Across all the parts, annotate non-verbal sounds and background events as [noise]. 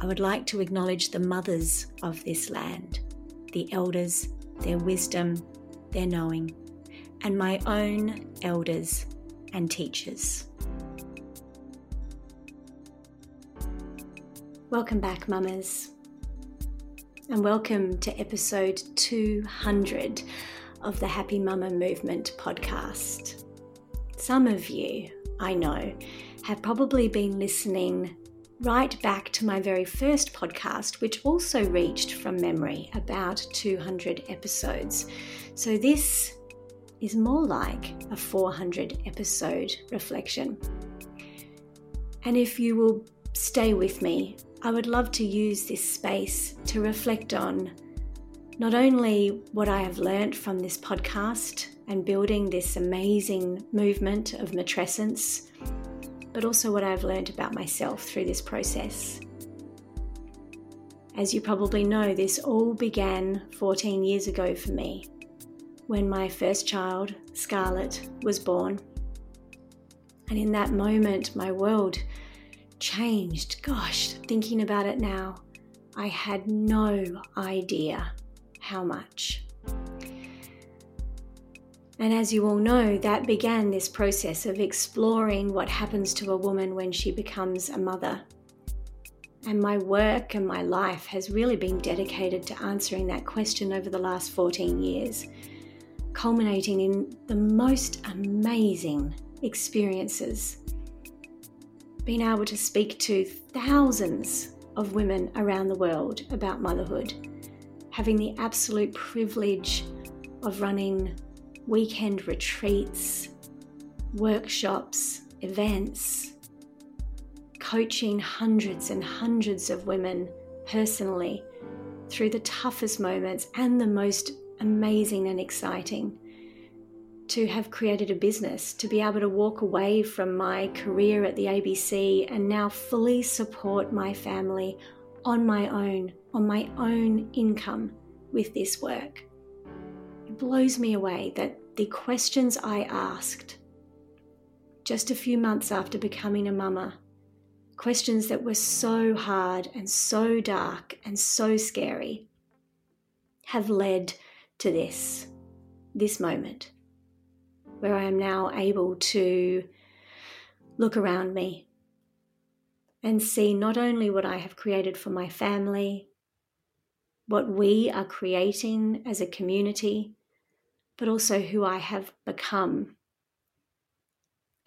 I would like to acknowledge the mothers of this land, the elders, their wisdom, their knowing, and my own elders and teachers. Welcome back, mamas, and welcome to episode 200 of the Happy Mama Movement podcast. Some of you, I know, have probably been listening right back to my very first podcast, which also reached from memory about 200 episodes. So this is more like a 400 episode reflection. And if you will stay with me, I would love to use this space to reflect on not only what I have learnt from this podcast and building this amazing movement of matrescence but also what I've learned about myself through this process. As you probably know, this all began 14 years ago for me when my first child, Scarlett, was born. And in that moment, my world changed. Gosh, thinking about it now, I had no idea how much. And as you all know, that began this process of exploring what happens to a woman when she becomes a mother. And my work and my life has really been dedicated to answering that question over the last 14 years, culminating in the most amazing experiences. Being able to speak to thousands of women around the world about motherhood, having the absolute privilege of running weekend retreats, workshops, events, coaching hundreds and hundreds of women personally through the toughest moments and the most amazing and exciting. To have created a business, to be able to walk away from my career at the ABC and now fully support my family on my own, on my own income with this work blows me away that the questions I asked just a few months after becoming a mama, questions that were so hard and so dark and so scary, have led to this, this moment, where I am now able to look around me and see not only what I have created for my family, what we are creating as a community, but also who I have become.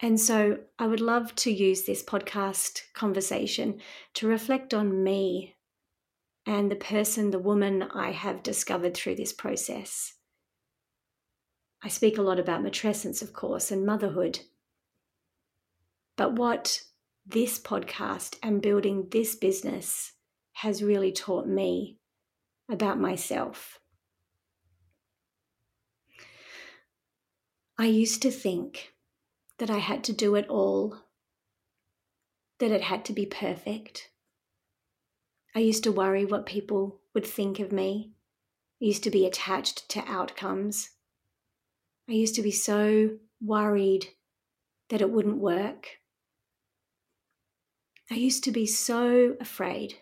And so I would love to use this podcast conversation to reflect on me and the person, the woman I have discovered through this process. I speak a lot about matrescence, of course, and motherhood. But what this podcast and building this business has really taught me about myself I used to think that I had to do it all, that it had to be perfect. I used to worry what people would think of me. I used to be attached to outcomes. I used to be so worried that it wouldn't work. I used to be so afraid.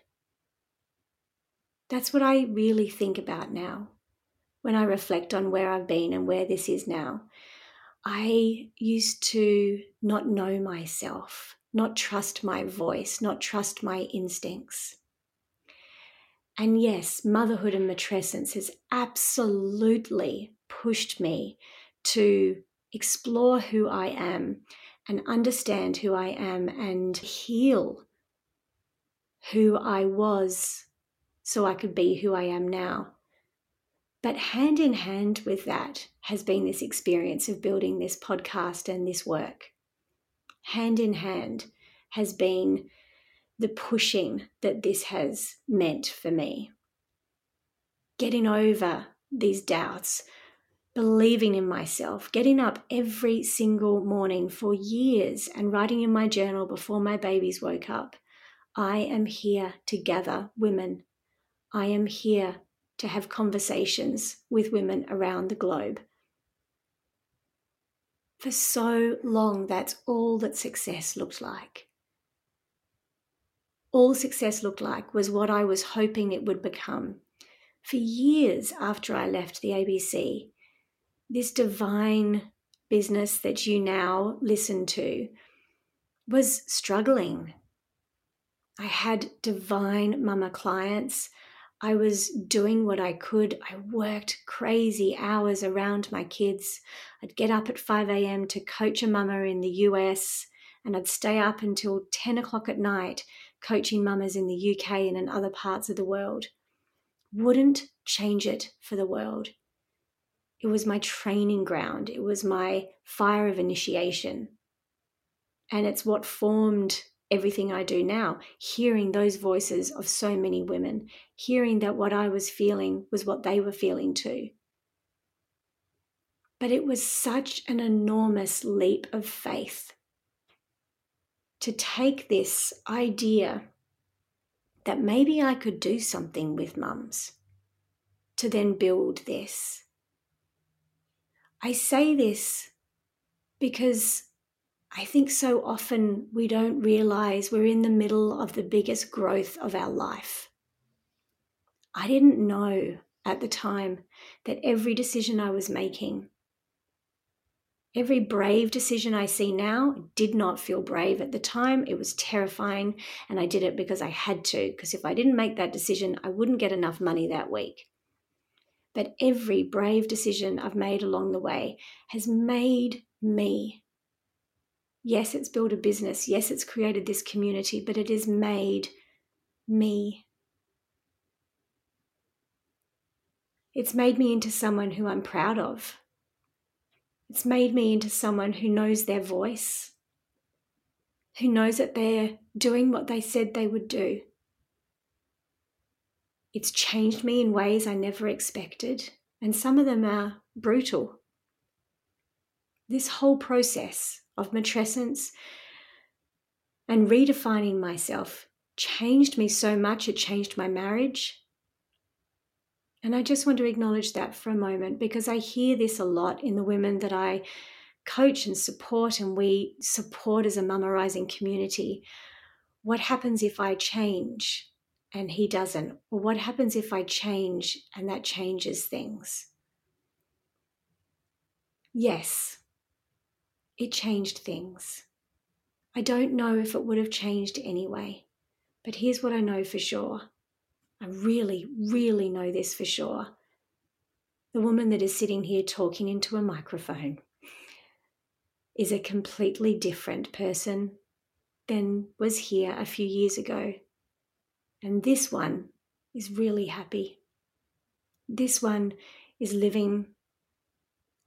That's what I really think about now when I reflect on where I've been and where this is now. I used to not know myself, not trust my voice, not trust my instincts. And yes, motherhood and matrescence has absolutely pushed me to explore who I am and understand who I am and heal who I was so I could be who I am now. But hand in hand with that has been this experience of building this podcast and this work. Hand in hand has been the pushing that this has meant for me. getting over these doubts, believing in myself, getting up every single morning for years and writing in my journal before my babies woke up. I am here to gather women. I am here to have conversations with women around the globe. For so long, that's all that success looked like. All success looked like was what I was hoping it would become. For years after I left the ABC, this divine business that you now listen to was struggling. I had divine mama clients. I was doing what I could. I worked crazy hours around my kids. I'd get up at 5 a.m. to coach a mama in the US, and I'd stay up until 10 o'clock at night coaching mamas in the UK and in other parts of the world. Wouldn't change it for the world. It was my training ground, it was my fire of initiation. And it's what formed everything I do now, hearing those voices of so many women, hearing that what I was feeling was what they were feeling too. But it was such an enormous leap of faith to take this idea that maybe I could do something with mums to then build this. I say this because I think so often we don't realize we're in the middle of the biggest growth of our life. I didn't know at the time that every decision I was making, every brave decision I see now, did not feel brave at the time. It was terrifying, and I did it because I had to, because if I didn't make that decision, I wouldn't get enough money that week. But every brave decision I've made along the way has made me. Yes, it's built a business. Yes, it's created this community, but it has made me. It's made me into someone who I'm proud of. It's made me into someone who knows their voice, who knows that they're doing what they said they would do. It's changed me in ways I never expected, and some of them are brutal. This whole process of matrescence and redefining myself changed me so much, it changed my marriage. And I just want to acknowledge that for a moment because I hear this a lot in the women that I coach and support, and we support as a mama rising community. What happens if I change? and he doesn't? Well, what happens if I change and that changes things? Yes, it changed things. I don't know if it would have changed anyway, but here's what I know for sure. I really, really know this for sure. The woman that is sitting here talking into a microphone is a completely different person than was here a few years ago. And this one is really happy. This one is living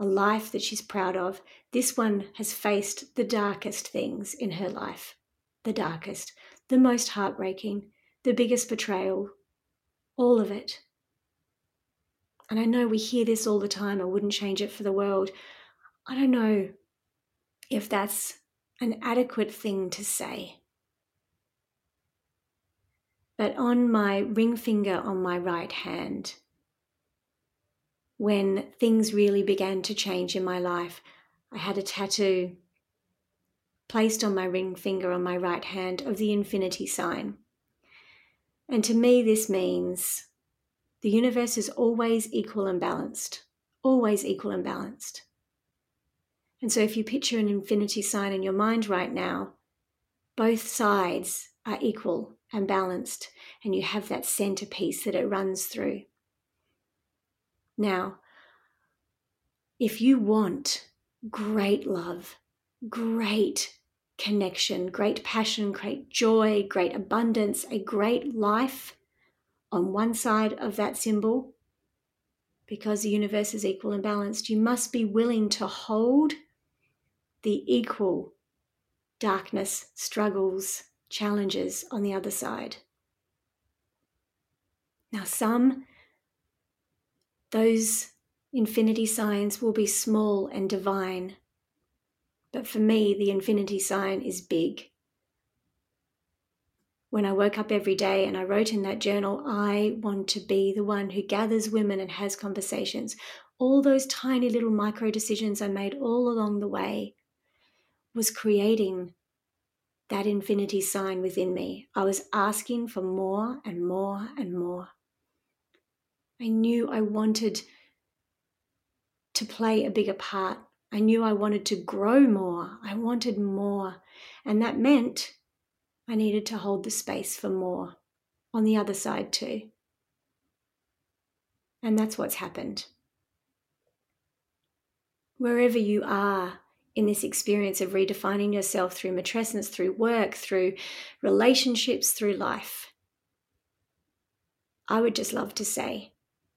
a life that she's proud of. This one has faced the darkest things in her life the darkest, the most heartbreaking, the biggest betrayal, all of it. And I know we hear this all the time, I wouldn't change it for the world. I don't know if that's an adequate thing to say. But on my ring finger on my right hand, when things really began to change in my life, I had a tattoo placed on my ring finger on my right hand of the infinity sign. And to me, this means the universe is always equal and balanced, always equal and balanced. And so, if you picture an infinity sign in your mind right now, both sides are equal and balanced, and you have that centerpiece that it runs through. Now, if you want great love, great connection, great passion, great joy, great abundance, a great life on one side of that symbol, because the universe is equal and balanced, you must be willing to hold the equal darkness, struggles, challenges on the other side. Now, some those infinity signs will be small and divine. But for me, the infinity sign is big. When I woke up every day and I wrote in that journal, I want to be the one who gathers women and has conversations. All those tiny little micro decisions I made all along the way was creating that infinity sign within me. I was asking for more and more and more. I knew I wanted to play a bigger part. I knew I wanted to grow more. I wanted more. And that meant I needed to hold the space for more on the other side too. And that's what's happened. Wherever you are in this experience of redefining yourself through matrescence, through work, through relationships, through life, I would just love to say,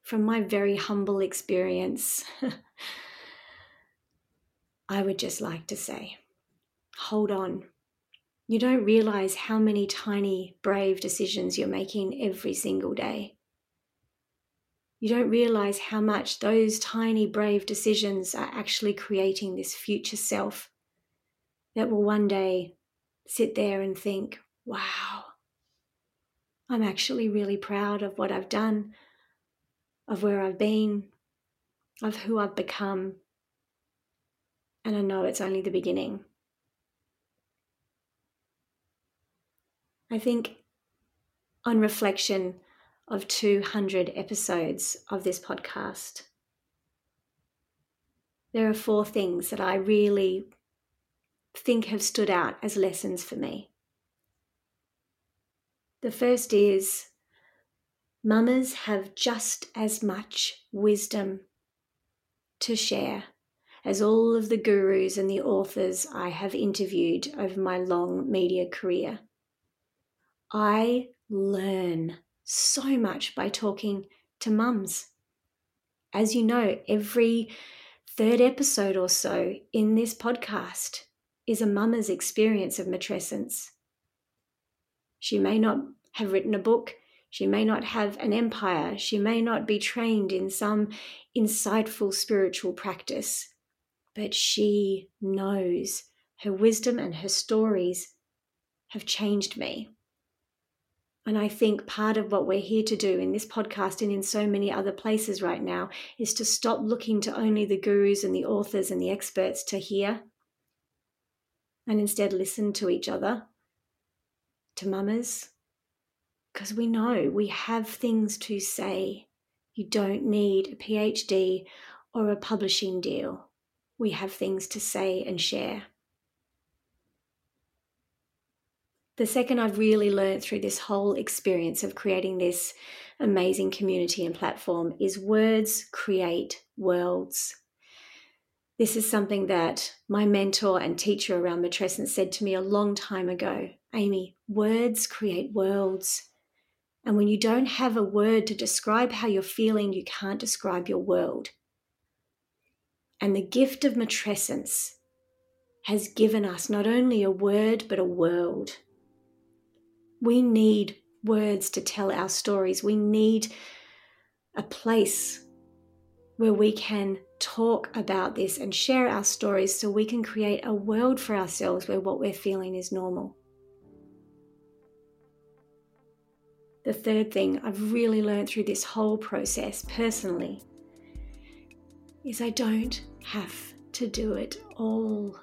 from my very humble experience, [laughs] I would just like to say, hold on. You don't realize how many tiny, brave decisions you're making every single day. You don't realize how much those tiny, brave decisions are actually creating this future self that will one day sit there and think, wow, I'm actually really proud of what I've done, of where I've been, of who I've become. And I know it's only the beginning. I think on reflection of 200 episodes of this podcast, there are four things that I really think have stood out as lessons for me. The first is mamas have just as much wisdom to share as all of the gurus and the authors I have interviewed over my long media career. I learn so much by talking to mums. As you know, every third episode or so in this podcast is a mama's experience of matrescence. She may not have written a book, she may not have an empire, she may not be trained in some insightful spiritual practice, but she knows her wisdom and her stories have changed me. And I think part of what we're here to do in this podcast and in so many other places right now is to stop looking to only the gurus and the authors and the experts to hear and instead listen to each other, to mamas, because we know we have things to say. You don't need a PhD or a publishing deal. We have things to say and share. The second I've really learned through this whole experience of creating this amazing community and platform is words create worlds. This is something that my mentor and teacher around matrescence said to me a long time ago. Amy, words create worlds. And when you don't have a word to describe how you're feeling, you can't describe your world. And the gift of matrescence has given us not only a word, but a world. We need words to tell our stories. We need a place where we can talk about this and share our stories so we can create a world for ourselves where what we're feeling is normal. The third thing I've really learned through this whole process personally is I don't have to do it all.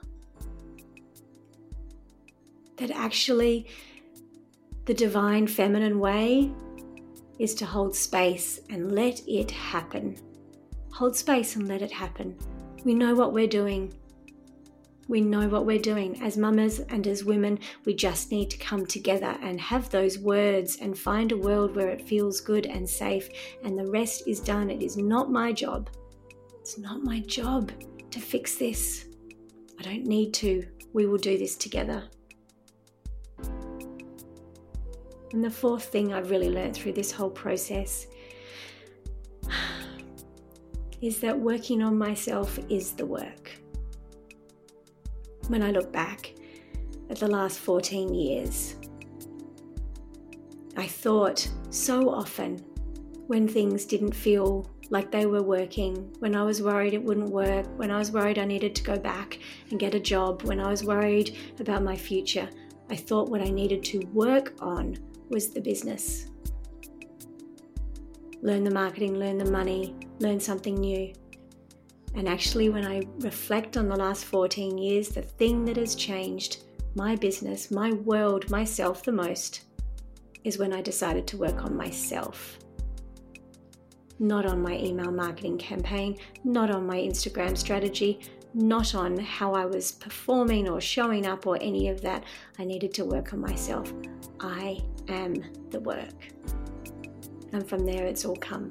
That actually, the divine feminine way is to hold space and let it happen. Hold space and let it happen. We know what we're doing. We know what we're doing. As mamas and as women, we just need to come together and have those words and find a world where it feels good and safe, and the rest is done. It is not my job. It's not my job to fix this. I don't need to. We will do this together. And the fourth thing I've really learned through this whole process [sighs] is that working on myself is the work. When I look back at the last 14 years, I thought so often when things didn't feel like they were working, when I was worried it wouldn't work, when I was worried I needed to go back and get a job, when I was worried about my future, I thought what I needed to work on was the business. Learn the marketing, learn the money, learn something new. And actually, when I reflect on the last 14 years, the thing that has changed my business, my world, myself the most is when I decided to work on myself. Not on my email marketing campaign, not on my Instagram strategy, not on how I was performing or showing up or any of that. I needed to work on myself. I am the work. And from there, it's all come.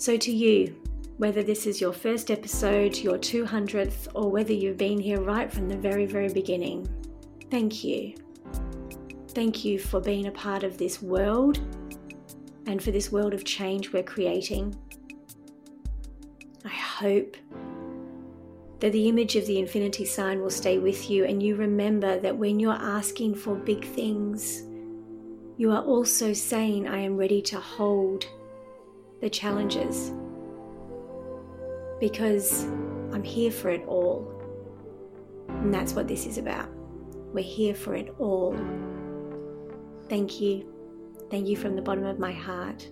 So, to you, whether this is your first episode, your 200th, or whether you've been here right from the very, very beginning, thank you. Thank you for being a part of this world and for this world of change we're creating. I hope that the image of the infinity sign will stay with you and you remember that when you're asking for big things, you are also saying, I am ready to hold the challenges because I'm here for it all. And that's what this is about. We're here for it all. Thank you. Thank you from the bottom of my heart.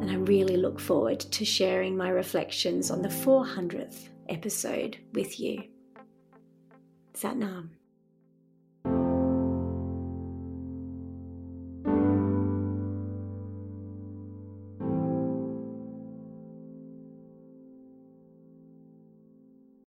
And I really look forward to sharing my reflections on the 400th episode with you. Satnam.